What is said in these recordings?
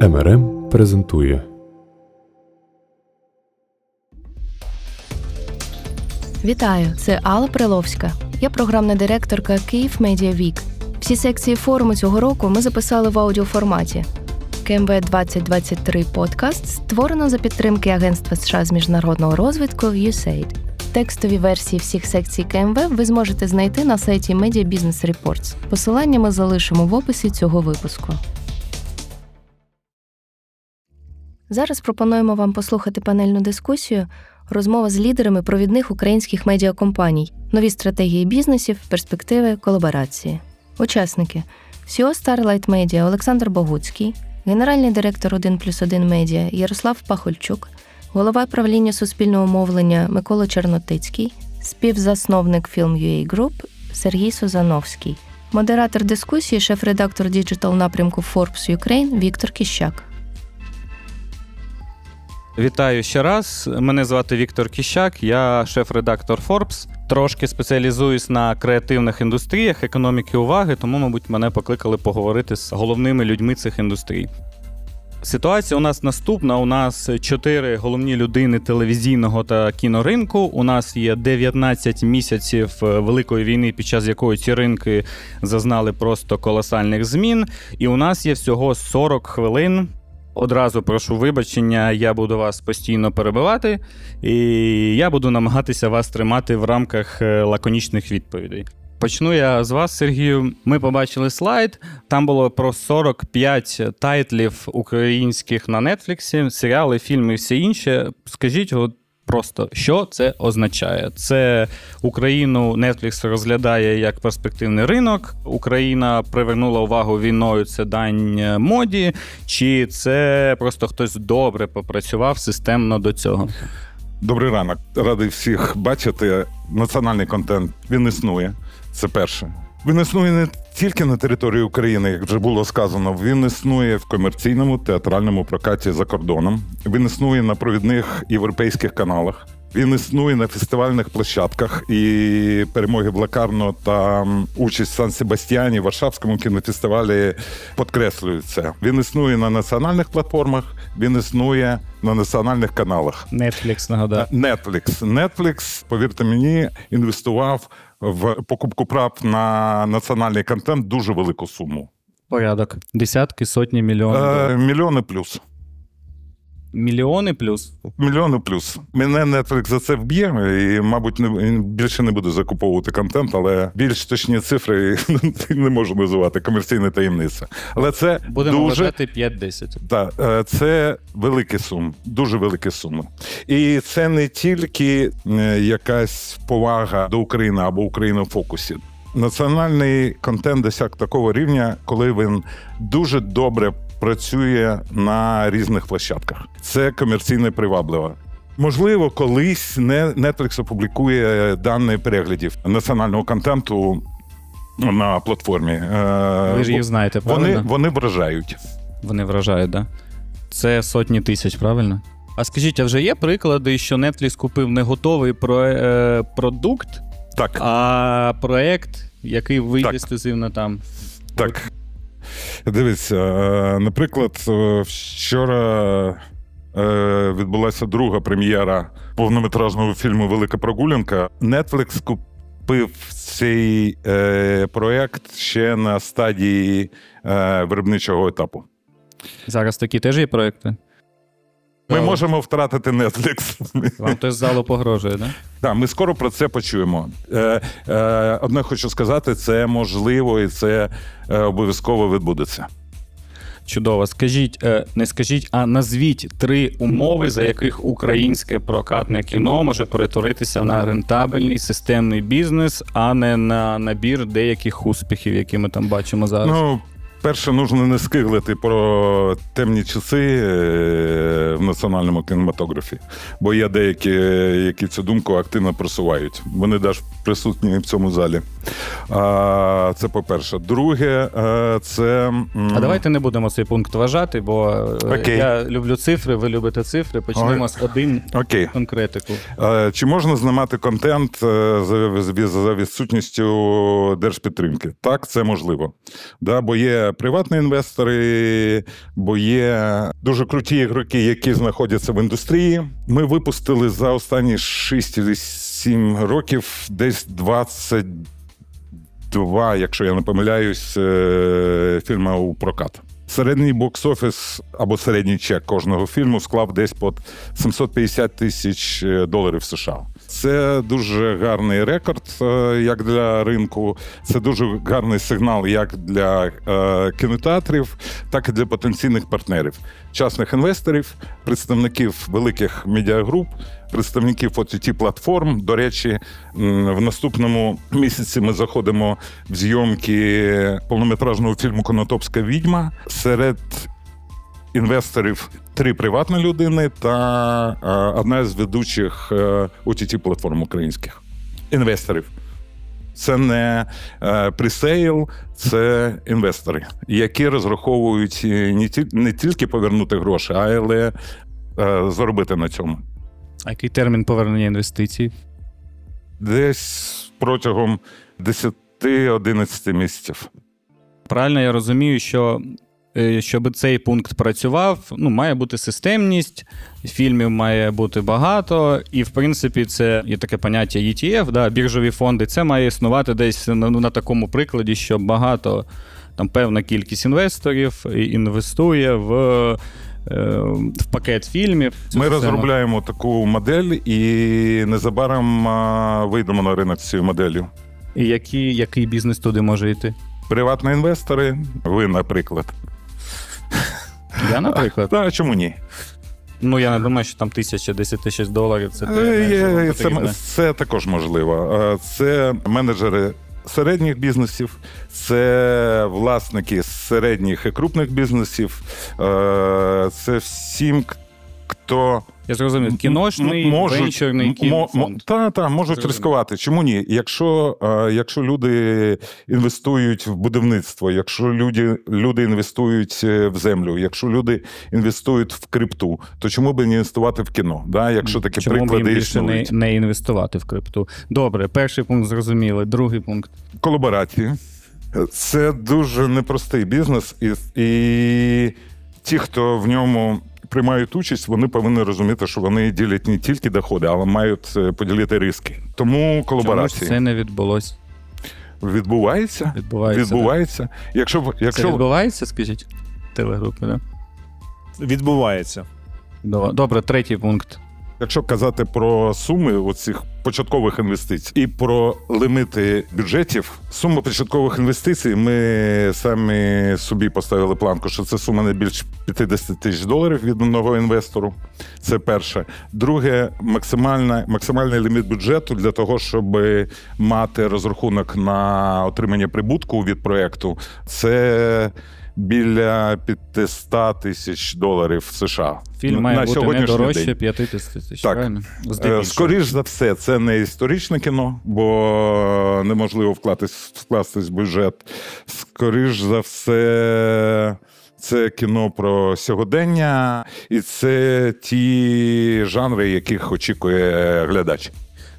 МРМ презентує. Вітаю, це Алла Приловська. Я програмна директорка Київ Медіа Вік. Всі секції форуму цього року ми записали в аудіоформаті. КМВ 2023 подкаст створено за підтримки Агентства США з міжнародного розвитку USAID. Текстові версії всіх секцій КМВ ви зможете знайти на сайті Media Business Reports. Посилання ми залишимо в описі цього випуску. Зараз пропонуємо вам послухати панельну дискусію, розмова з лідерами провідних українських медіакомпаній, нові стратегії бізнесів, перспективи колаборації. Учасники CEO Starlight Media Олександр Богуцький, генеральний директор 1 плюс 1 медіа Ярослав Пахольчук, голова правління суспільного мовлення Микола Чернотицький, співзасновник Film.ua Group Сергій Сузановський, модератор дискусії, шеф-редактор digital напрямку Forbes Ukraine Віктор Кіщак. Вітаю ще раз. Мене звати Віктор Кіщак, я шеф-редактор Forbes. Трошки спеціалізуюсь на креативних індустріях, економіки уваги, тому, мабуть, мене покликали поговорити з головними людьми цих індустрій. Ситуація у нас наступна. У нас чотири головні людини телевізійного та кіноринку. У нас є 19 місяців великої війни, під час якої ці ринки зазнали просто колосальних змін. І у нас є всього 40 хвилин Одразу прошу вибачення, я буду вас постійно перебивати, і я буду намагатися вас тримати в рамках е, лаконічних відповідей. Почну я з вас, Сергію. Ми побачили слайд. Там було про 45 тайтлів українських на Нетфліксі, серіали, фільми і все інше. Скажіть, от Просто що це означає? Це Україну Netflix розглядає як перспективний ринок. Україна привернула увагу війною. Це дань моді, чи це просто хтось добре попрацював системно до цього? Добрий ранок. Радий всіх бачити. Національний контент він існує. Це перше. Він існує не тільки на території України, як вже було сказано. Він існує в комерційному театральному прокаті за кордоном. Він існує на провідних європейських каналах. Він існує на фестивальних площадках і перемоги Блакарно та участь в Сан Себастьяні, Варшавському кінофестивалі підкреслюють це. Він існує на національних платформах, він існує на національних каналах. Netflix, нагадаю. Netflix. Netflix, повірте мені, інвестував в покупку прав на національний контент дуже велику суму. Порядок. Десятки, сотні мільйонів. Е, Мільйони плюс. Мільйони плюс. Мільйони плюс. Мене Netflix за це вб'є, і, мабуть, не більше не буде закуповувати контент, але більш точні цифри не можу називати комерційна таємниця. Але це будемо дуже... вважати 5-10. Так, е, це великі суми, дуже великі суми. І це не тільки е, якась повага до України або Україна в фокусі. Національний контент досяг такого рівня, коли він дуже добре працює на різних площадках. Це комерційно привабливо. Можливо, колись Netflix опублікує дані переглядів національного контенту на платформі. Е, Ви ж їх знаєте, правильно? Вони вони вражають. Вони вражають, так? Да? Це сотні тисяч, правильно? А скажіть, а вже є приклади, що Netflix купив не готовий про, е, продукт, так. а проект, який вийде ексклюзивно там? Так. Дивіться, е, наприклад, е, вчора е, відбулася друга прем'єра повнометражного фільму Велика прогулянка. Netflix купив цей проєкт ще на стадії виробничого етапу. Зараз такі теж є проекти? Ми можемо втратити Netflix. Вам хтось з залу погрожує, так? Так, ми скоро про це почуємо. Е, е, Одне хочу сказати, це можливо і це е, обов'язково відбудеться. Чудово. Скажіть, е, не скажіть, а назвіть три умови, за яких українське прокатне кіно може перетворитися на рентабельний системний бізнес, а не на набір деяких успіхів, які ми там бачимо зараз. Ну, Перше, нужно не скиглити про темні часи е, в національному кінематографі, бо є деякі, які цю думку активно просувають. Вони навіть присутні в цьому залі. А, Це по-перше. Друге, е, це. А давайте не будемо цей пункт вважати, бо е, Окей. я люблю цифри, ви любите цифри. Почнемо Ой. з один Окей. конкретику. Чи можна знімати контент за відсутністю держпідтримки? Так, це можливо. Да, Бо є є приватні інвестори, бо є дуже круті ігроки, які знаходяться в індустрії. Ми випустили за останні 6-7 років десь 22, якщо я не помиляюсь, е, фільми у прокат. Середній бокс-офіс або середній чек кожного фільму склав десь по 750 тисяч е, доларів США. Це дуже гарний рекорд, е, як для ринку. Це дуже гарний сигнал, як для е, кінотеатрів, так і для потенційних партнерів, частних інвесторів, представників великих медіагруп, представників ott платформ. До речі, в наступному місяці ми заходимо в зйомки повнометражного фільму Конотопська відьма серед інвесторів три приватні людини та е, одна з ведучих е, OTT платформ українських інвесторів. Це не е, presale, це інвестори, які розраховують не, ті, не тільки повернути гроші, але е, заробити на цьому. А який термін повернення інвестицій? Десь протягом 10-11 місяців. Правильно я розумію, що щоб цей пункт працював, ну, має бути системність, фільмів має бути багато, і, в принципі, це є таке поняття ETF, да, біржові фонди. Це має існувати десь на, ну, на такому прикладі, що багато, там певна кількість інвесторів інвестує в, е, в пакет фільмів. Ми систему. розробляємо таку модель і незабаром вийдемо на ринок з цією моделлю. І які, який бізнес туди може йти? Приватні інвестори, ви, наприклад. Я, наприклад. А чому ні? Ну, я не думаю, що там тисяча, десять тисяч доларів це, те, Е, є- Це, це також можливо. Е, Це менеджери середніх бізнесів, це власники середніх і крупних бізнесів, е, це всім, хто Я зрозумів, кіношний, можуть- венчурний м- кін... мо- мо- фонд. Та, та, можуть Зрозуміло. ризикувати. Чому ні? Якщо, е, якщо люди інвестують в будівництво, якщо люди, люди інвестують е, в землю, якщо люди інвестують в крипту, то чому би не інвестувати в кіно? Да? Якщо такі Чому приклади більше не, не інвестувати в крипту? Добре, перший пункт зрозуміли, другий пункт. Колаборації. Це дуже непростий бізнес, і, і ті, хто в ньому приймають участь, вони повинні розуміти, що вони ділять не тільки доходи, але мають е, поділити риски. Тому Чому це не відбулося? відбувається. Відбувається. Відбувається. Якщо, якщо... Це відбувається, скажіть? Телегрупи, да? Відбувається. Добре, третій пункт. Якщо казати про суми оцих початкових інвестицій і про лимити бюджетів, сума початкових інвестицій, ми самі собі поставили планку, що це сума не більш 50 тисяч доларів від одного інвестору. Це перше. Друге, максимальна, максимальний ліміт бюджету для того, щоб мати розрахунок на отримання прибутку від проекту. Це біля 500 тисяч доларів США. Фільм має на бути не дорожче день. 50 тисяч. Так. правильно? Е, Здебільшого. Скоріш за все, це не історичне кіно, бо неможливо вкластись, вкластись в бюджет. Скоріш за все, це кіно про сьогодення, і це ті жанри, яких очікує глядач.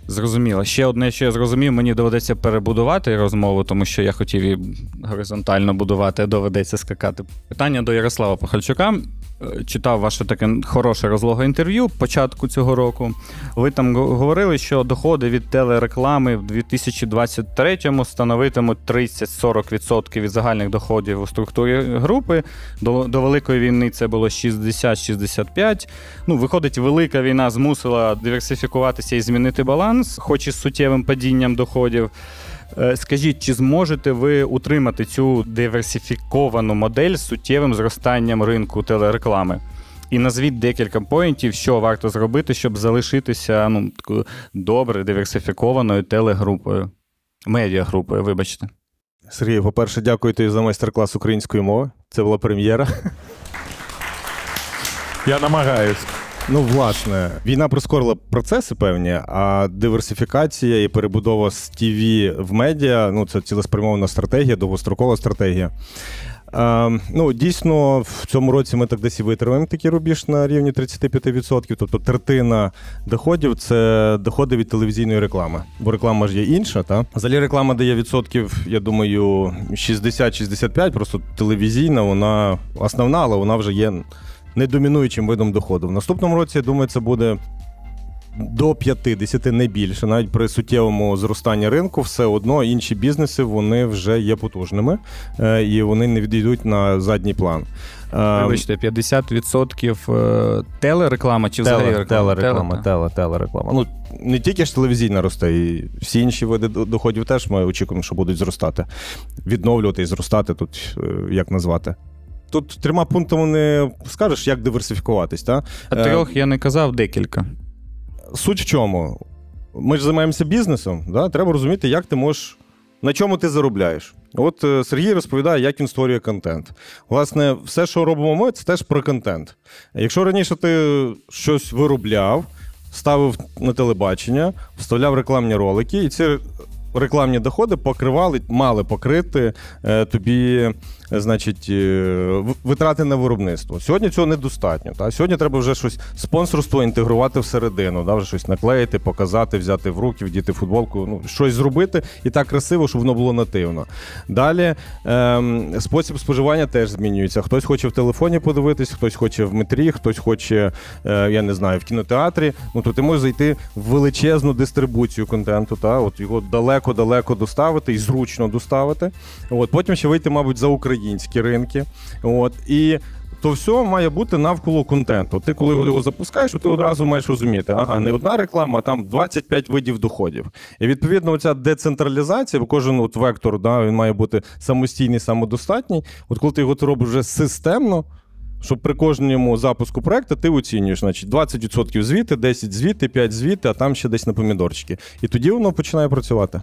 Зрозуміло. Ще одне, що я зрозумів, мені доведеться перебудувати розмову, тому що я хотів її горизонтально будувати, доведеться скакати. Питання до Ярослава Пахальчука. Е, Читав ваше таке хороше розлоге інтерв'ю початку цього року. Ви там го- говорили, що доходи від телереклами в 2023-му становитимуть 30-40% від загальних доходів у структурі групи. До, до Великої війни це було 60-65. Ну, виходить, велика війна змусила диверсифікуватися і змінити баланс, хоч і з суттєвим падінням доходів. Е, Скажіть, чи зможете ви утримати цю диверсифіковану модель з суттєвим зростанням ринку телереклами? І назвіть декілька поінтів, що варто зробити, щоб залишитися ну, такою добре диверсифікованою телегрупою, медіагрупою, вибачте. Сергій, по-перше, дякую тобі за майстер-клас української мови. Це була прем'єра. Я намагаюсь. Ну, власне, війна прискорила процеси певні, а диверсифікація і перебудова з ТВ в медіа ну це цілеспрямована стратегія, довгострокова стратегія. Е, ну, дійсно, в цьому році ми так десь і витримаємо такий рубіж на рівні 35%. Тобто третина доходів це доходи від телевізійної реклами. Бо реклама ж є інша. Та? Взагалі реклама дає відсотків, я думаю, 60-65%. Просто телевізійна, вона основна, але вона вже є недомінуючим видом доходу. В наступному році, я думаю, це буде. До 50, не більше, навіть при суттєвому зростанні ринку, все одно інші бізнеси вони вже є потужними е, і вони не відійдуть на задній план. Е, Вибачте, 50% е, телереклама чи взагалі Теле, реклама? телереклама, Теле, теле, телереклама. Ну не тільки ж телевізійна росте, і всі інші види доходів теж ми очікуємо, що будуть зростати, відновлювати і зростати тут, як назвати. Тут трьома пунктами не скажеш, як диверсифікуватись, так? А трьох я не казав декілька. Суть в чому? Ми ж займаємося бізнесом, да? треба розуміти, як ти можеш. На чому ти заробляєш? От е, Сергій розповідає, як він створює контент. Власне, все, що робимо ми, це теж про контент. Якщо раніше ти щось виробляв, ставив на телебачення, вставляв рекламні ролики, і ці рекламні доходи покривали, мали покрити е, тобі, е, значить, е, витрати на виробництво. Сьогодні цього недостатньо. Та? Сьогодні треба вже щось спонсорство інтегрувати всередину, да? вже щось наклеїти, показати, взяти в руки, вдіти футболку, ну, щось зробити і так красиво, щоб воно було нативно. Далі ем, спосіб споживання теж змінюється. Хтось хоче в телефоні подивитись, хтось хоче в метрі, хтось хоче, е, я не знаю, в кінотеатрі. Ну то ти можеш зайти в величезну дистрибуцію контенту, та от його далеко-далеко доставити і зручно доставити. От потім ще вийти, мабуть, за українські ринки. От і. То все має бути навколо контенту. Ти, коли його запускаєш, ти одразу маєш розуміти, ага, не одна реклама, а там 25 видів доходів. І відповідно, ця децентралізація, бо кожен от вектор да, він має бути самостійний, самодостатній. От коли ти його робиш вже системно, щоб при кожному запуску проекту ти оцінюєш, значить, 20% звіти, 10 звіти, 5 звіти, а там ще десь на помідорчики. І тоді воно починає працювати.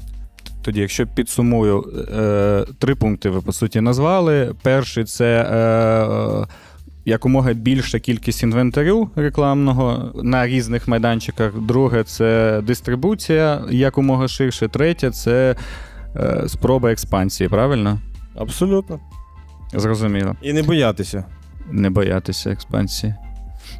Тоді, якщо підсумую, е, три пункти ви по суті назвали. Перший це е, якомога більша кількість інвентарю рекламного на різних майданчиках. Друге це дистрибуція якомога ширше. Третє це е, спроба експансії. Правильно? Абсолютно. Зрозуміло. І не боятися. Не боятися експансії.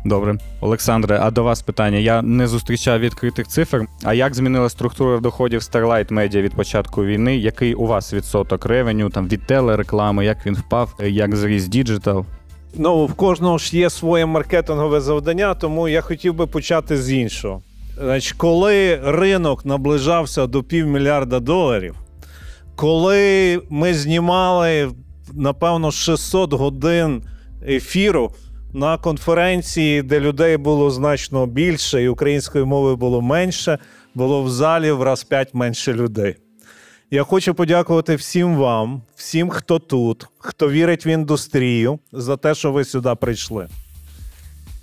Добре, Олександре, а до вас питання. Я не зустрічав відкритих цифр. А як змінила структура доходів Starlight Media від початку війни? Який у вас відсоток revenue там від телереклами? Як він впав? Як зріс digital? Ну, в кожного ж є своє маркетингове завдання, тому я хотів би почати з іншого. Значить, коли ринок наближався до півмільярда доларів, коли ми знімали, напевно, 600 годин ефіру на конференції, де людей було значно більше, і української мови було менше, було в залі в раз п'ять менше людей. Я хочу подякувати всім вам, всім, хто тут, хто вірить в індустрію, за те, що ви сюди прийшли.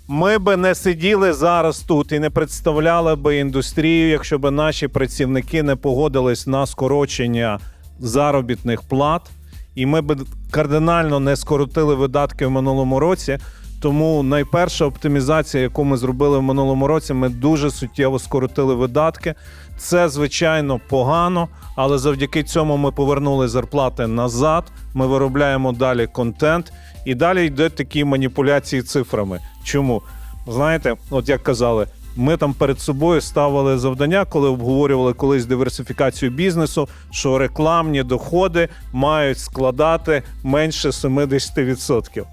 Ми би не сиділи зараз тут і не представляли би індустрію, якщо б наші працівники не погодились на скорочення заробітних плат, і ми б кардинально не скоротили видатки в минулому році. Тому найперша оптимізація, яку ми зробили в минулому році, ми дуже суттєво скоротили видатки. Це звичайно погано, але завдяки цьому ми повернули зарплати назад. Ми виробляємо далі контент, і далі йдуть такі маніпуляції цифрами. Чому? Знаєте, от як казали, ми там перед собою ставили завдання, коли обговорювали колись диверсифікацію бізнесу, що рекламні доходи мають складати менше 70%.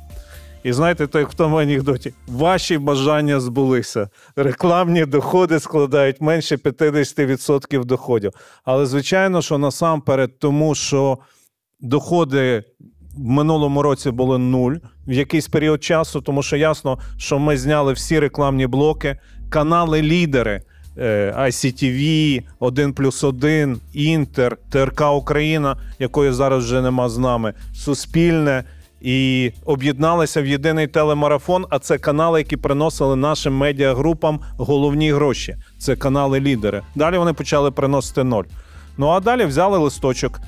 І знаєте, той, хто в анекдоті, ваші бажання збулися. Рекламні доходи складають менше 50% доходів. Але звичайно, що насамперед, тому що доходи в минулому році були нуль в якийсь період часу, тому що ясно, що ми зняли всі рекламні блоки, канали-лідери. е, ICTV, 1 плюс 1, Інтер, ТРК Україна, якої зараз вже нема з нами, Суспільне, і об'єдналися в єдиний телемарафон. А це канали, які приносили нашим медіагрупам головні гроші. Це канали-лідери. Далі вони почали приносити ноль. Ну а далі взяли листочок,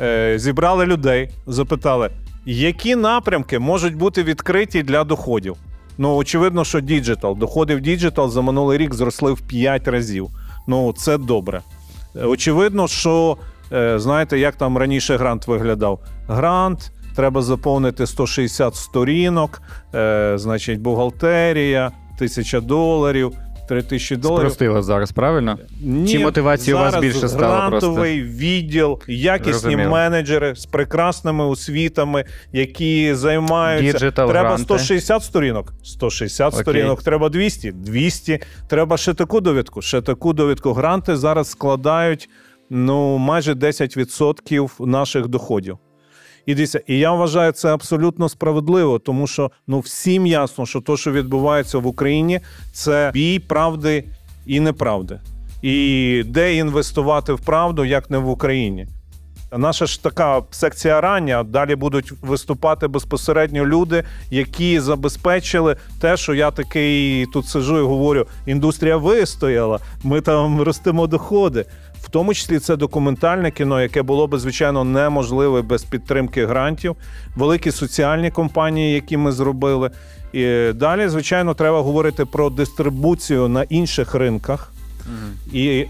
е, зібрали людей, запитали, які напрямки можуть бути відкриті для доходів. Ну, очевидно, що digital. Доходи в digital за минулий рік зросли в 5 разів. Ну, це добре. Е, Очевидно, що е, знаєте, як там раніше грант виглядав? Грант треба заповнити 160 сторінок, е, значить, бухгалтерія, тисяча доларів. 3 тисячі доларів. Спростили зараз, правильно? Ні, Чи мотивації у вас більше стало грантовий відділ, якісні Зрозуміло. менеджери з прекрасними освітами, які займаються. Digital треба гранти. 160 сторінок. 160 Окей. сторінок. Треба 200. 200. Треба ще таку довідку. Ще таку довідку. Гранти зараз складають ну майже 10% наших доходів. І дивіться, і я вважаю це абсолютно справедливо, тому що ну всім ясно, що те, що відбувається в Україні, це бій правди і неправди. І де інвестувати в правду, як не в Україні. Наша ж така секція рання. Далі будуть виступати безпосередньо люди, які забезпечили те, що я такий тут сижу і говорю: індустрія вистояла, ми там ростимо доходи. В тому числі це документальне кіно, яке було би звичайно неможливе без підтримки грантів, великі соціальні компанії, які ми зробили. І далі, звичайно, треба говорити про дистрибуцію на інших ринках. І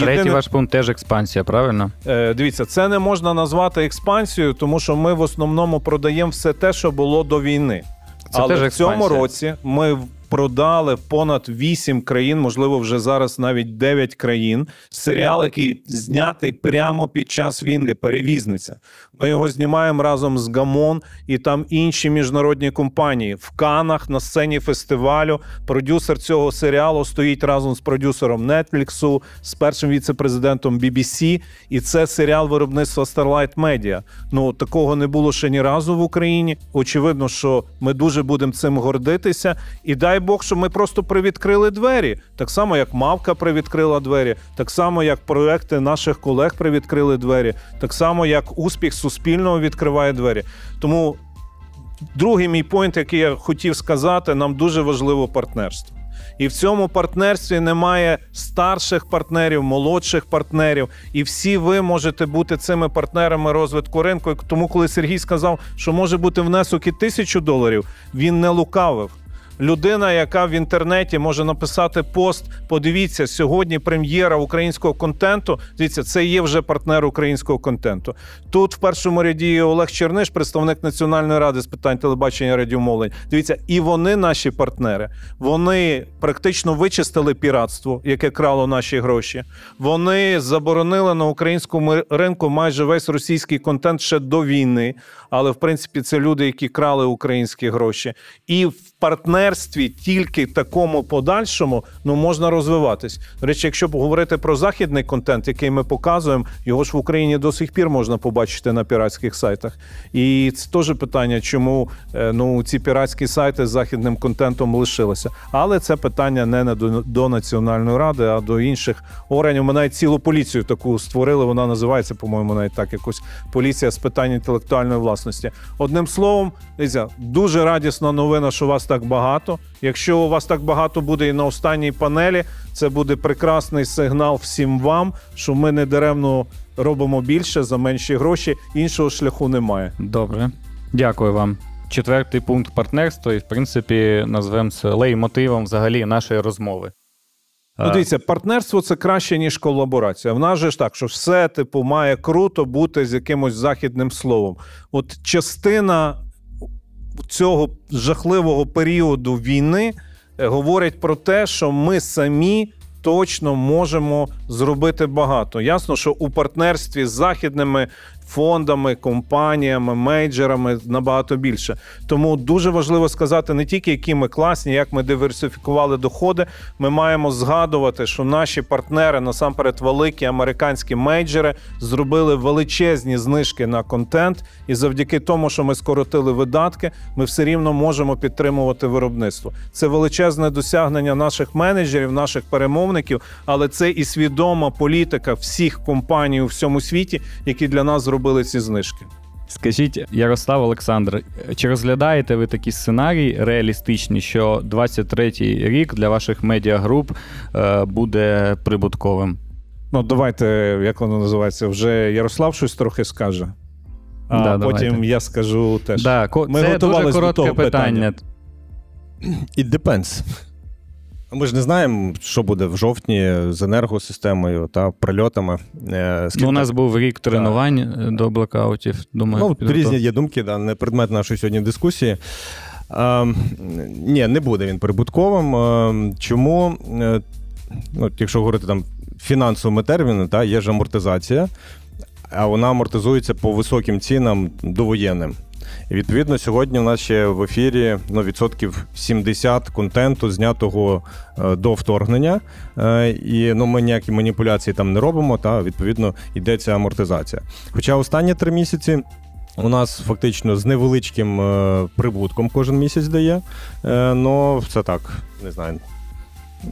Третій ваш пункт теж експансія, правильно? Е, Дивіться, це не можна назвати експансією, тому що ми в основному продаємо все те, що було до війни. Це Але теж в цьому році ми в- продали понад 8 країн, можливо, вже зараз навіть 9 країн. Серіал, який знятий прямо під час війни, перевізниця. Ми його знімаємо разом з Гамон і там інші міжнародні компанії. В Канах на сцені фестивалю продюсер цього серіалу стоїть разом з продюсером Netflix, з першим віце-президентом BBC. І це серіал виробництва Starlight Media. Ну такого не було ще ні разу в Україні. Очевидно, що ми дуже будемо цим гордитися. І дай Бог, що ми просто привідкрили двері. Так само, як Мавка привідкрила двері, так само, як проекти наших колег привідкрили двері, так само, як успіх суспільного відкриває двері. Тому другий мій поінт, який я хотів сказати, нам дуже важливо партнерство. І в цьому партнерстві немає старших партнерів, молодших партнерів, і всі ви можете бути цими партнерами розвитку ринку. Тому, коли Сергій сказав, що може бути внесок і тисячу доларів, він не лукавив. Людина, яка в інтернеті може написати пост, подивіться, сьогодні прем'єра українського контенту. Дивіться, це є вже партнер українського контенту. Тут в першому ряді Олег Черниш, представник Національної ради з питань телебачення і радіомовлень. Дивіться, і вони наші партнери. Вони практично вичистили піратство, яке крало наші гроші. Вони заборонили на українському ринку майже весь російський контент ще до війни. Але в принципі це люди, які крали українські гроші, і в партнерстві тільки такому подальшому ну можна розвиватись. До речі, якщо говорити про західний контент, який ми показуємо, його ж в Україні до сих пір можна побачити на піратських сайтах. І це теж питання, чому е, ну ці піратські сайти з західним контентом лишилися. Але це питання не до, національної ради, а до інших органів. Ми навіть цілу поліцію таку створили. Вона називається, по-моєму, навіть так якось поліція з питань інтелектуальної власності. Одним словом, дивіться, дуже радісна новина, що вас так багато. Якщо у вас так багато буде і на останній панелі, це буде прекрасний сигнал всім вам, що ми не даремно робимо більше за менші гроші. Іншого шляху немає. Добре. Дякую вам. Четвертий пункт партнерства, і в принципі назвемо це лейтмотивом взагалі нашої розмови. Ну, дивіться, партнерство це краще, ніж колаборація. В нас же ж так, що все, типу, має круто бути з якимось західним словом. От частина цього жахливого періоду війни говорять про те, що ми самі. Точно можемо зробити багато. Ясно, що у партнерстві з західними фондами, компаніями, мейджерами набагато більше. Тому дуже важливо сказати не тільки, які ми класні, як ми диверсифікували доходи. Ми маємо згадувати, що наші партнери, насамперед, великі американські мейджери, зробили величезні знижки на контент, і завдяки тому, що ми скоротили видатки, ми все рівно можемо підтримувати виробництво. Це величезне досягнення наших менеджерів, наших перемовників, але це і свідома політика всіх компаній у всьому світі, які для нас зробили ці знижки. Скажіть, Ярослав Олександр, чи розглядаєте ви такі сценарії реалістичні, що 23-й рік для ваших медіагруп е, буде прибутковим? Ну, давайте, як воно називається, вже Ярослав щось трохи скаже. А Да, потім давайте. я скажу теж. Да, ко- Ми це дуже до коротке того питання. питання. It depends. Ми ж не знаємо, що буде в жовтні з енергосистемою та прильотами. Е, Ну, у нас був рік тренувань е, до блокаутів. Думаю, Ну, різні є думки, да, не предмет нашої сьогодні дискусії. Е, ні, не буде він прибутковим. Е, чому? Е, ну, якщо говорити там фінансовими термінами, та, є ж амортизація, а вона амортизується по високим цінам довоєнним. І відповідно, сьогодні у нас ще в ефірі ну, відсотків 70 контенту, знятого е, до вторгнення. Е, і ну, ми ніякі маніпуляції там не робимо, та відповідно йдеться амортизація. Хоча останні три місяці. У нас фактично з невеличким е, прибутком кожен місяць дає. Ну, це так, не знаю.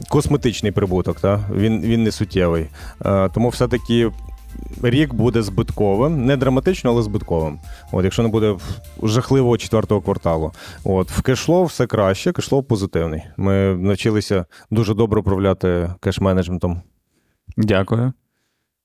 Косметичний прибуток, та? Він, він не суттєвий. Тому все-таки рік буде збитковим, не драматично, але збитковим. От, якщо не буде жахливого четвертого кварталу. От, в кешло все краще, кешло позитивний. Ми навчилися дуже добре управляти кеш-менеджментом. Дякую.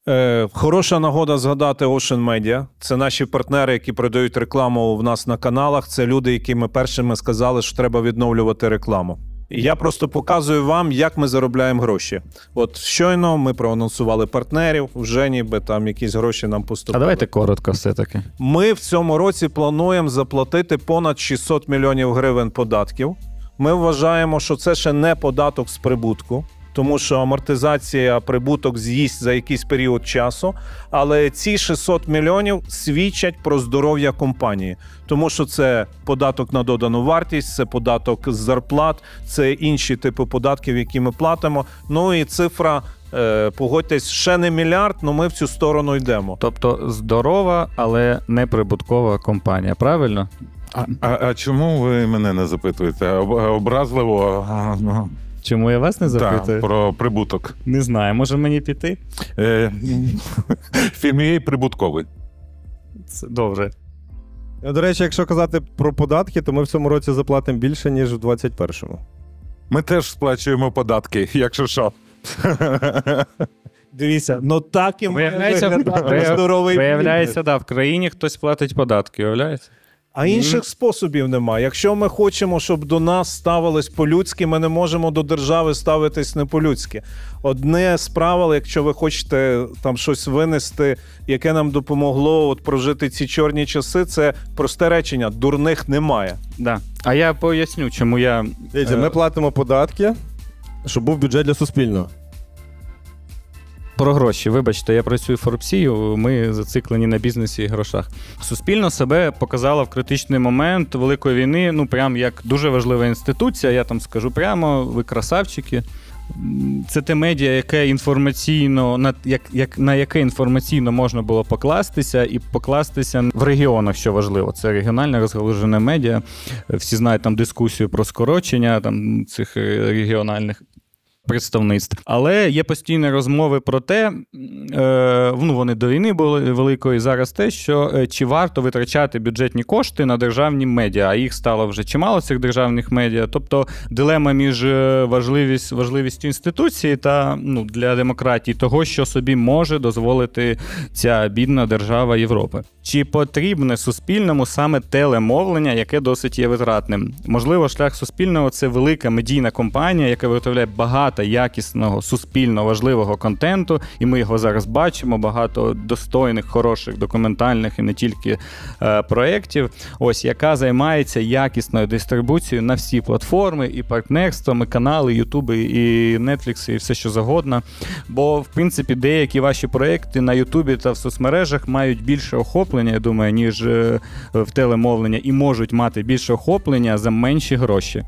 Е, хороша нагода згадати Ocean Media. Це наші партнери, які продають рекламу в нас на каналах. Це люди, які ми першими сказали, що треба відновлювати рекламу. Я просто показую вам, як ми заробляємо гроші. От щойно ми проанонсували партнерів, вже ніби там якісь гроші нам А давайте коротко все-таки. Ми в цьому році плануємо заплатити понад 600 мільйонів гривень податків. Ми вважаємо, що це ще не податок з прибутку, тому що амортизація прибуток з'їсть за якийсь період часу. Але ці 600 мільйонів свідчать про здоров'я компанії, тому що це податок на додану вартість, це податок з зарплат, це інші типи податків, які ми платимо. Ну і цифра. е, Погодьтесь, ще не мільярд, але ми в цю сторону йдемо. Тобто здорова, але не прибуткова компанія, правильно? А, а, а чому ви мене не запитуєте? Об- Образливо а, ну, Чому я вас не запитую? про прибуток. Не знаю, може мені піти? Е, Фільм є прибутковий. Це добре. До речі, якщо казати про податки, то ми в цьому році заплатимо більше, ніж в 2021-му. Ми теж сплачуємо податки, якщо що. Дивіться, ну так і Виявляється, виглядати вияв- здоровий Виявляється, да, в країні хтось платить податки, уявляєте? А інших способів немає. Якщо ми хочемо, щоб до нас ставились по-людськи, ми не можемо до держави ставитись не по-людськи. Одне з правил, якщо ви хочете там щось винести, яке нам допомогло от прожити ці чорні часи, це просте речення: дурних немає. Да. А я поясню, чому я. Дивіться, е, ми платимо податки, щоб був бюджет для суспільного. Про гроші, вибачте, я працюю в Форбсі, ми зациклені на бізнесі і грошах. Суспільно себе показало в критичний момент великої війни, ну прям як дуже важлива інституція. Я там скажу прямо, ви красавчики. Це те медіа, яке інформаційно, на як, як на яке інформаційно можна було покластися, і покластися в регіонах, що важливо. Це регіональне розгалужене медіа. Всі знають там дискусію про скорочення там цих е, регіональних представництв. Але є постійні розмови про те, е, ну вони до війни були великої зараз те, що е, чи варто витрачати бюджетні кошти на державні медіа, а їх стало вже чимало цих державних медіа. Тобто дилема між е, важливість, важливістю інституції та ну, для демократії того, що собі може дозволити ця бідна держава Європи. Чи потрібне суспільному саме телемовлення, яке досить є витратним? Можливо, шлях суспільного це велика медійна компанія, яка виготовляє багато якісного, суспільно важливого контенту, і ми його зараз бачимо. Багато достойних, хороших, документальних і не тільки е, проєктів. Ось яка займається якісною дистрибуцією на всі платформи, і партнерством, і канали, Ютуби, і Netflix, і все що завгодно. Бо, в принципі, деякі ваші проекти на Ютубі та в соцмережах мають більше охоплення, я думаю, ніж е, в телемовлення, і можуть мати більше охоплення за менші гроші.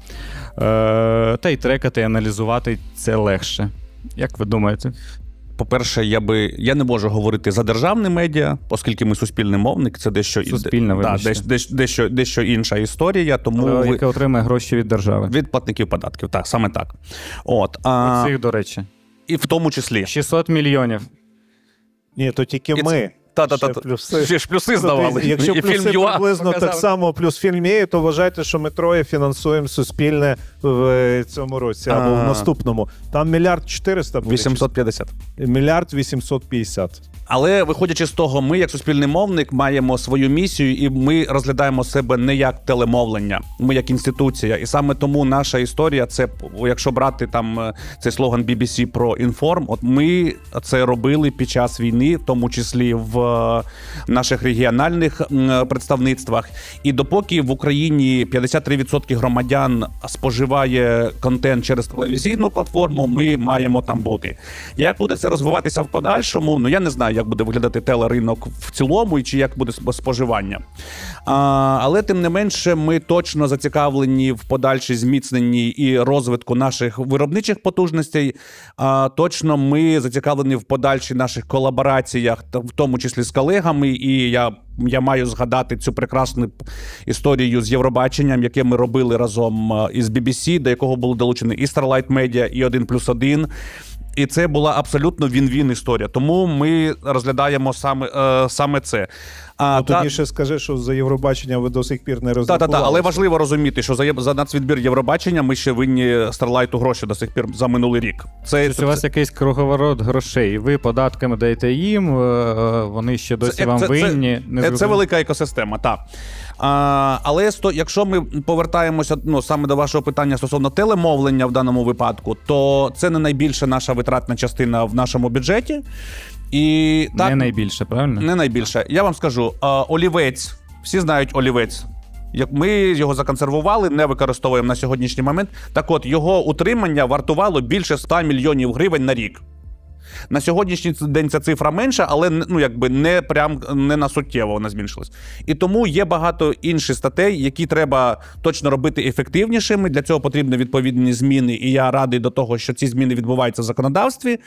Е, та й трекати, і аналізувати це легше. Як ви думаєте? По-перше, я би я не можу говорити за державне медіа, оскільки ми суспільний мовник, це дещо Суспільне, да, дещо, дещо, дещо, дещо інша історія, тому Але ви, яке отримає гроші від держави? від платників податків. Так, саме так. От, а, Цих, до речі. і в тому числі. 600 мільйонів. Ні, то тільки І ми. Та-та-та. Ще плюси. Ще ж плюси здавали. Якщо І плюси фільм «ЮА» приблизно показав. так само, плюс фільм є, то вважайте, що ми троє фінансуємо суспільне в цьому році або в наступному. Там мільярд 400 буде. 850. чи- Мільярд 850. Але виходячи з того, ми, як суспільний мовник, маємо свою місію, і ми розглядаємо себе не як телемовлення, ми як інституція. І саме тому наша історія це якщо брати там е, цей слоган BBC про інформ. От ми це робили під час війни, в тому числі в е, наших регіональних представництвах. І допоки в Україні 53% громадян споживає контент через телевізійну платформу, ми маємо там бути. Як буде це розвиватися в подальшому? Ну я не знаю, як буде виглядати телеринок в цілому, і чи як буде споживання. А, але тим не менше, ми точно зацікавлені в подальшій зміцненні і розвитку наших виробничих потужностей. А, точно ми зацікавлені в подальшій наших колабораціях, в тому числі з колегами. І я, я маю згадати цю прекрасну історію з Євробаченням, яке ми робили разом із BBC, до якого були долучені і Starlight Media, і 1+,1. плюс 1. І це була абсолютно він-він історія. Тому ми розглядаємо саме, е, саме це. А, Ну, та- тоді ще скажи, що за Євробачення ви до сих пір не та, та, розрахували. та, але важливо розуміти, що за, за нацвідбір Євробачення ми ще винні Старлайту гроші до сих пір за минулий рік. Це, Тобто у вас якийсь круговорот грошей. Ви податками даєте їм, е, вони ще досі Це- вам це- винні. Це, не це, велика екосистема, так. А, але сто- якщо ми повертаємося ну, саме до вашого питання стосовно телемовлення в даному випадку, то це не найбільша наша витратна частина в нашому бюджеті. І так, Не найбільше, правильно? Не найбільше. Я вам скажу: олівець. Всі знають олівець. Як ми його законсервували, не використовуємо на сьогоднішній момент. Так от його утримання вартувало більше 100 мільйонів гривень на рік. На сьогоднішній день ця цифра менша, але ну якби не прям не на суттєво вона зменшилась. І тому є багато інших статей, які треба точно робити ефективнішими. Для цього потрібні відповідні зміни. І я радий до того, що ці зміни відбуваються в законодавстві.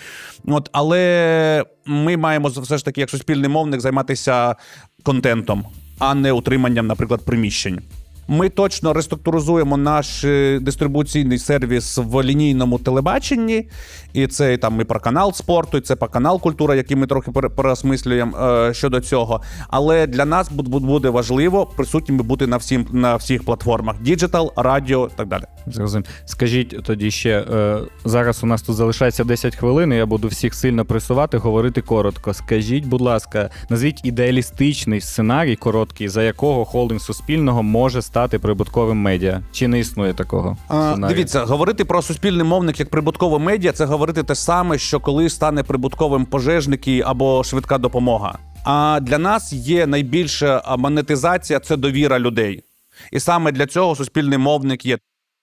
От, але ми маємо все ж таки, як суспільний мовник, займатися контентом, а не утриманням, наприклад, приміщень. Ми точно реструктуризуємо наш е, дистрибуційний сервіс в лінійному телебаченні, і це там і про канал спорту, і це про канал культура, який ми трохи пере- переосмислюємо е, щодо цього. Але для нас буд- буд- буде важливо присутніми бути на всім на всіх платформах: digital, радіо і так далі. Зрозумів. Скажіть тоді ще е, зараз у нас тут залишається 10 хвилин. і Я буду всіх сильно пресувати, говорити коротко. Скажіть, будь ласка, назвіть ідеалістичний сценарій короткий, за якого холдинг суспільного може стати прибутковим медіа. Чи не існує такого? А, дивіться, говорити про суспільний мовник як прибуткове медіа це говорити те саме, що коли стане прибутковим пожежники або швидка допомога. А для нас є найбільша монетизація це довіра людей. І саме для цього суспільний мовник є.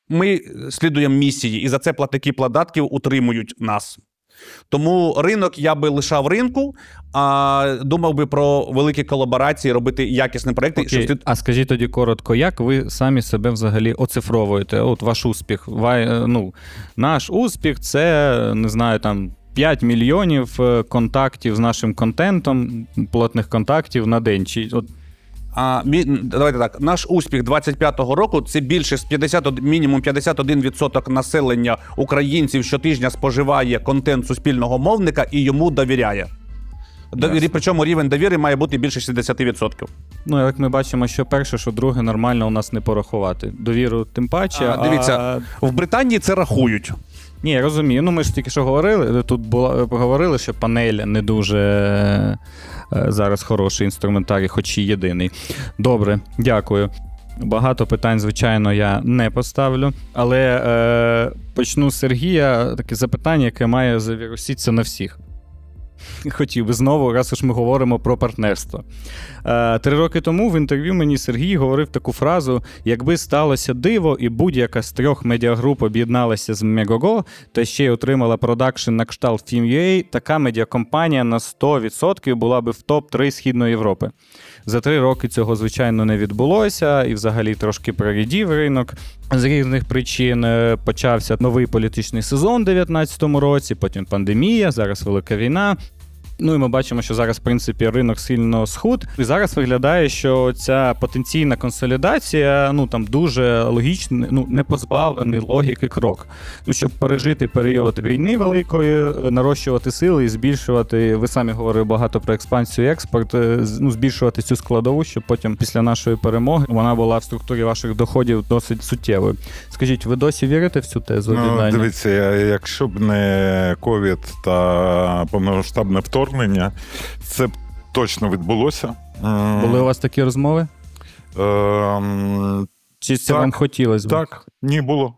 Ми слідуємо місії, і за це платники податків утримують нас. Тому ринок я би лишав ринку, а думав би про великі колаборації, робити якісні проекти. Окей. щоб А скажіть тоді коротко, як ви самі себе взагалі оцифровуєте? От ваш успіх. Вай, е, ну, наш успіх це не знаю там. 5 мільйонів е, контактів з нашим контентом, плотних контактів на день. Чи от А, давайте так. Наш успіх 25-го року це більше з 50, мінімум 51% населення українців щотижня споживає контент суспільного мовника і йому довіряє. Довірі, причому рівень довіри має бути більше 60%. Ну, як ми бачимо, що перше, що друге, нормально у нас не порахувати. Довіру тим паче. А, дивіться, В Британії це рахують. Ні, я розумію. Ну, ми ж тільки що говорили. Тут була поговорили, що панель не дуже е, зараз хороший інструментарій, хоч і єдиний. Добре, дякую. Багато питань, звичайно, я не поставлю. Але е, почну з Сергія. Таке запитання, яке має завіруситися на всіх. Хотів би знову, раз уж ми говоримо про партнерство. Е, Три роки тому в інтерв'ю мені Сергій говорив таку фразу: якби сталося диво, і будь-яка з трьох медіагруп об'єдналася з Мегого, та ще й отримала продакшн на кшталт Film.ua, така медіакомпанія на 100% була би в топ-3 Східної Європи. За три роки цього, звичайно, не відбулося, і взагалі трошки прорідів ринок. З різних причин Е, почався новий політичний сезон у 2019 році, потім пандемія, зараз велика війна. Ну і ми бачимо, що зараз, в принципі, ринок сильно схуд. І зараз виглядає, що ця потенційна консолідація ну там дуже логічний, ну не позбавлений логіки крок. Ну, щоб пережити період війни великої, нарощувати сили і збільшувати. Ви самі говорили багато про експансію і експорт, е, ну, збільшувати цю складову, щоб потім після нашої перемоги вона була в структурі ваших доходів досить суттєвою. Скажіть, ви досі вірите в цю тезу? Ну, дивіться, якщо б не ковід та повномасштабне вторгнення, це б точно відбулося. Були у вас такі розмови? ем, Чи це Так. вам хотілося б? Так, ні, було.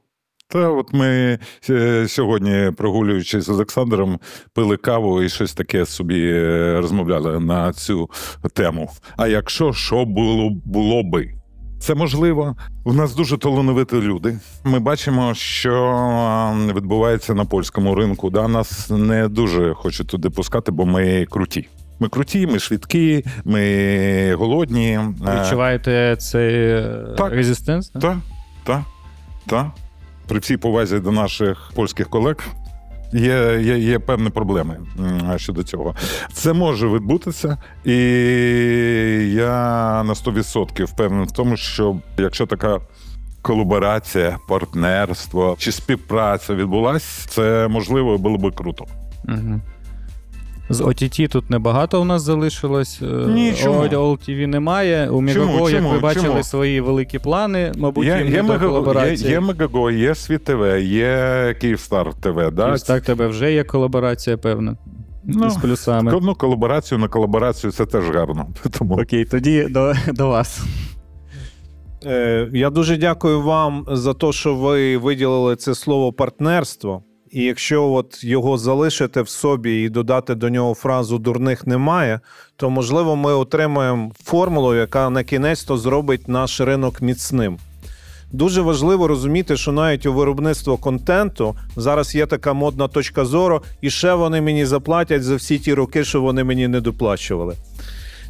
Та от ми е, сьогодні, прогулюючись з Олександром, пили каву і щось таке собі е, розмовляли на цю тему. А якщо що було, було би? Це можливо. У нас дуже талановиті люди. Ми бачимо, що е, відбувається на польському ринку. Да? Нас не дуже хочуть туди пускати, бо ми круті. Ми круті, ми швидкі, ми голодні. Е, Відчуваєте цей е, Так. резистенс? так, так, так. При всій повазі до наших польських колег є, є, є певні проблеми щодо цього. Це може відбутися, і я на 100% впевнений в тому, що якщо така. Колаборація, партнерство чи співпраця відбулася, це можливо було би круто. Угу. З OTT тут небагато у нас залишилось. Е, Ні, чому? OLTV немає. У Мегаго, як ви бачили, чому? свої великі плани. Мабуть, Є, їм є, Мегаго, є, колаборації. є Мегаго, є Світ ТВ, є Київстар ТВ. Да? Київстар тебе вже є колаборація, певно. Ну, з плюсами. Ну, колаборацію на колаборацію це теж гарно. Тому Окей, тоді до, до вас. Е, Я дуже дякую вам за те, що ви виділили це слово партнерство. І якщо от його залишити в собі і додати до нього фразу дурних немає, то можливо ми отримаємо формулу, яка на кінець то зробить наш ринок міцним. Дуже важливо розуміти, що навіть у виробництво контенту зараз є така модна точка зору, і ще вони мені заплатять за всі ті роки, що вони мені не доплачували.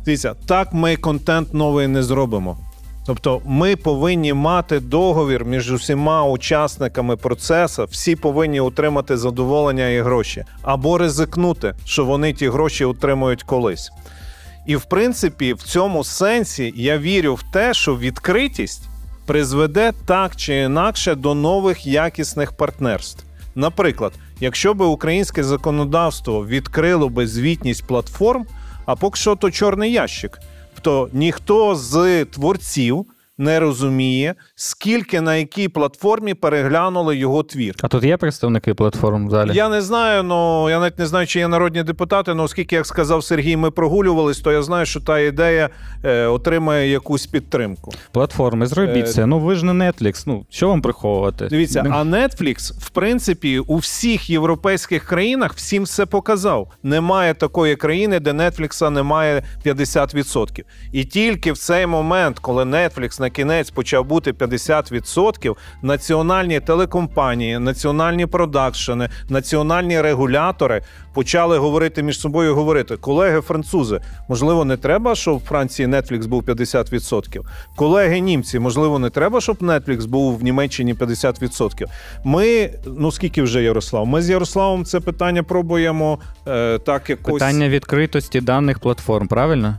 Дивіться, так ми контент новий не зробимо. Тобто ми повинні мати договір між усіма учасниками процесу, всі повинні отримати задоволення і гроші, або ризикнути, що вони ті гроші отримують колись. І в принципі, в цьому сенсі я вірю в те, що відкритість призведе так чи інакше до нових якісних партнерств. Наприклад, якщо би українське законодавство відкрило би звітність платформ, а поки що то чорний ящик, то ніхто з творців не розуміє, скільки на якій платформі переглянули його твір. А тут є представники платформ в залі? Я не знаю, ну я навіть не знаю, чи є народні депутати. але оскільки, як сказав Сергій, ми прогулювались, то я знаю, що та ідея е, отримає якусь підтримку. Платформи, зробіть Е. Ну ви ж не Netflix. Ну що вам приховувати? Дивіться, а Netflix, в принципі, у всіх європейських країнах всім все показав. Немає такої країни, де Netflix немає 50%. І тільки в цей момент, коли Netflix на кінець почав бути 50%, національні телекомпанії, національні продакшени, національні регулятори почали говорити між собою. Говорити, колеги французи, можливо, не треба, щоб в Франції Netflix був 50%. Колеги німці, можливо, не треба, щоб Netflix був в Німеччині 50%. Ми, ну скільки вже Ярослав? Ми з Ярославом це питання пробуємо е, так якось Питання відкритості даних платформ, правильно?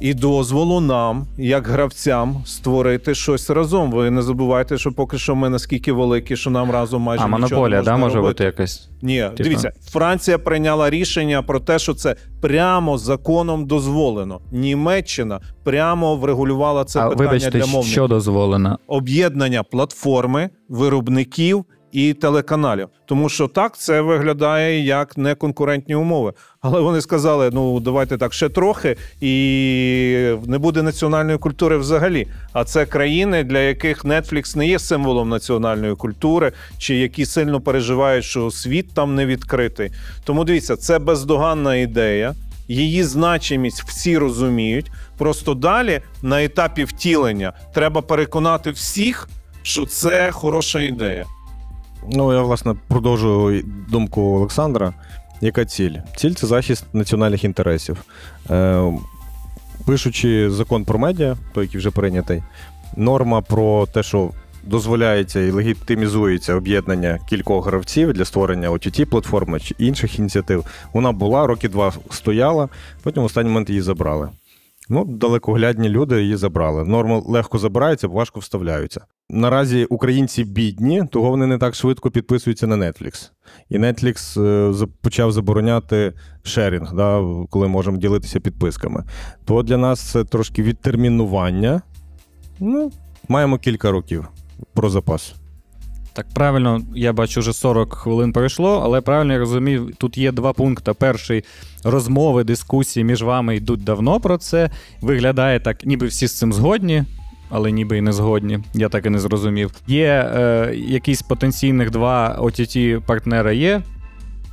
І дозволу нам, як гравцям, створити щось разом. Ви не забувайте, що поки що ми наскільки великі, що нам разом майже а нічого не монополія, можна да, може робити. бути якась. Ні, Типа? дивіться, Франція прийняла рішення про те, що це прямо законом дозволено. Німеччина прямо врегулювала це а питання вибачте, для мовників. що дозволено? об'єднання платформи, виробників і телеканалів. Тому що так це виглядає як неконкурентні умови. Але вони сказали: ну давайте так ще трохи, і не буде національної культури взагалі. А це країни, для яких Netflix не є символом національної культури, чи які сильно переживають, що світ там не відкритий. Тому дивіться, це бездоганна ідея. Її значимість всі розуміють. Просто далі на етапі втілення треба переконати всіх, що це хороша ідея. Ну, я, власне, продовжую думку Олександра. Яка ціль? Ціль це захист національних інтересів. Е, пишучи закон про медіа, той, який вже прийнятий, норма про те, що дозволяється і легітимізується об'єднання кількох гравців для створення ott платформи чи інших ініціатив. Вона була, роки два стояла, потім в останній момент її забрали. Ну, далекоглядні люди її забрали. Норми легко забираються, важко вставляються. Наразі українці бідні, того вони не так швидко підписуються на Netflix. І Netflix е, почав забороняти шерінг, да, коли можемо ділитися підписками. То для нас це трошки відтермінування. Ну, маємо кілька років про запас. Так, правильно, я бачу, вже 40 хвилин пройшло, але правильно я розумів, тут є два пункти. Перший розмови, дискусії між вами йдуть давно про це. Виглядає так, ніби всі з цим згодні. Але ніби і не згодні, я так і не зрозумів. Є е, якісь потенційних два ott партнера є.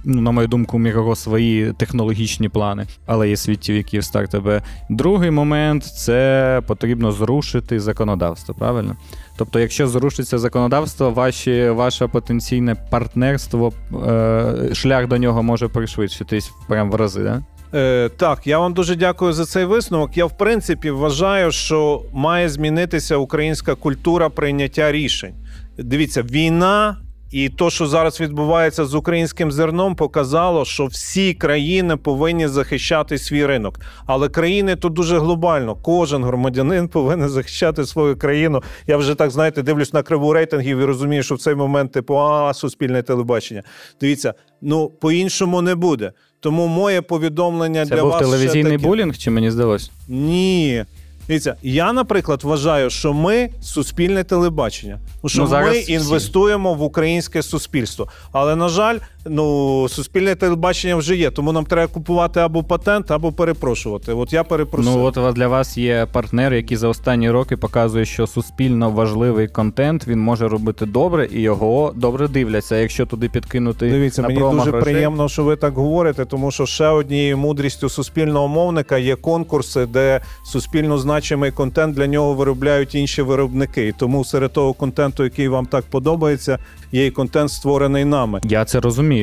Ну, на мою думку, у Мігаго свої технологічні плани, але є світівки в стартапе. Другий момент це потрібно зрушити законодавство, правильно? Тобто, якщо зрушиться законодавство, ваші, ваше потенційне партнерство, е, шлях до нього може пришвидшитись прямо в рази, да? Е, так, я вам дуже дякую за цей висновок. Я в принципі вважаю, що має змінитися українська культура прийняття рішень. Дивіться, війна і то, що зараз відбувається з українським зерном, показало, що всі країни повинні захищати свій ринок. Але країни тут дуже глобально. Кожен громадянин повинен захищати свою країну. Я вже так знаєте, дивлюсь на криву рейтингів і розумію, що в цей момент типу а суспільне телебачення. Дивіться, ну по-іншому не буде. Тому моє повідомлення Це для був вас телевізійний ще таке. булінг, чи мені здалось? Ні. Дивіться, я, наприклад, вважаю, що ми суспільне телебачення. Що Ну, ми всі. інвестуємо в українське суспільство. Але, на жаль, ну, суспільне телебачення вже є, тому нам треба купувати або патент, або перепрошувати. От я перепросив. Ну от для вас є партнер, який за останні роки показує, що суспільно важливий контент він може робити добре і його добре дивляться. Якщо туди підкинути Дивіться, на мені дуже грошей, приємно, що ви так говорите, тому що ще однією мудрістю суспільного мовника є конкурси, де суспільно значимий контент для нього виробляють інші виробники. І тому серед того контенту, який вам так подобається, є і контент створений нами. Я це розумію.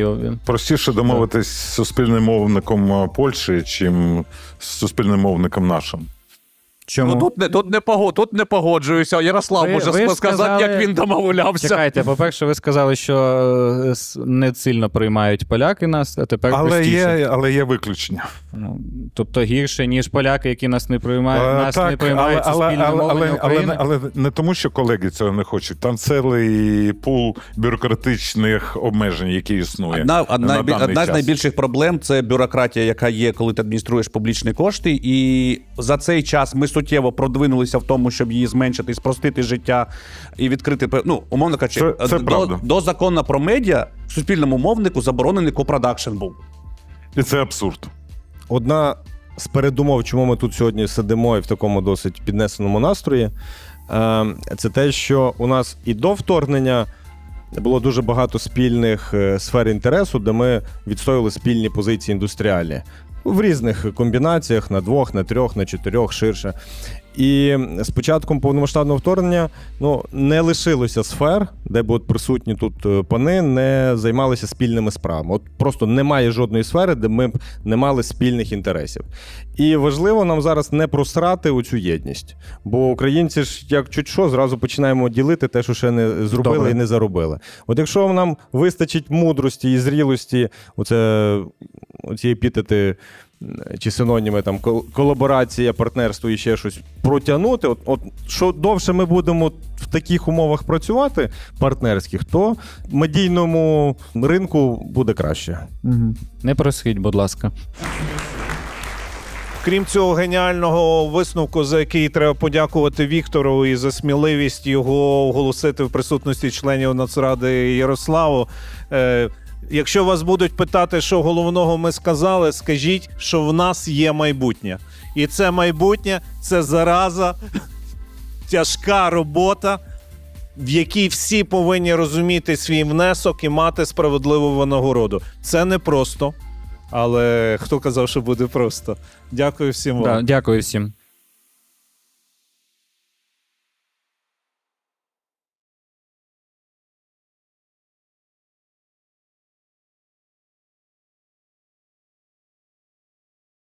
Простіше домовитись з суспільним мовником Польщі, чим з суспільним мовником нашим. Чому? Ну тут не тут не погод, тут не погоджуюся. Ярослав Ви- може ви сказати, сказали- як він домовлявся. Чекайте, по-перше, ви сказали, що е, не сильно приймають поляки нас, а тепер Але простіше. є, але є виключення. Ну, тобто гірше, ніж поляки, які нас не приймають, Е, нас не приймають але, але, але, але, України. але не тому, що колеги цього не хочуть. Там цілий пул бюрократичних обмежень, які існує. Одна, одна, на даний одна з найбільших проблем це бюрократія, яка є, коли ти адмініструєш публічні кошти. І за цей час ми суттєво продвинулися в тому, щоб її зменшити, спростити життя і відкрити ну, умовно кажучи, Це- це до, правда. до закону про медіа суспільному мовнику заборонений копродакшн був. І це абсурд. Одна з передумов, чому ми тут сьогодні сидимо і в такому досить піднесеному настрої, е, це те, що у нас і до вторгнення було дуже багато спільних е, сфер інтересу, де ми відстоювали спільні позиції індустріальні в різних комбінаціях на двох, на трьох, на чотирьох ширше. І з початком повномасштабного вторгнення ну, не лишилося сфер, де б от присутні тут е, пани не займалися спільними справами. От просто немає жодної сфери, де ми б не мали спільних інтересів. І важливо нам зараз не просрати оцю єдність. Бо українці ж, як чуть що, зразу починаємо ділити те, що ще не зробили Добре. і не заробили. От якщо нам вистачить мудрості і зрілості, оце оці епітети чи синоніми там колаборація, партнерство і ще щось протягнути. От, от що довше ми будемо в таких умовах працювати, партнерських, то медійному ринку буде краще. Не просхіть, будь ласка. Крім цього геніального висновку, за який треба подякувати Віктору і за сміливість його оголосити в присутності членів Нацради Ярославу. Якщо вас будуть питати, що головного ми сказали, скажіть, що в нас є майбутнє. І це майбутнє це зараза, тяжка робота, в якій всі повинні розуміти свій внесок і мати справедливу винагороду. Це не просто. Але хто казав, що буде просто? Дякую всім вам. Да, дякую всім.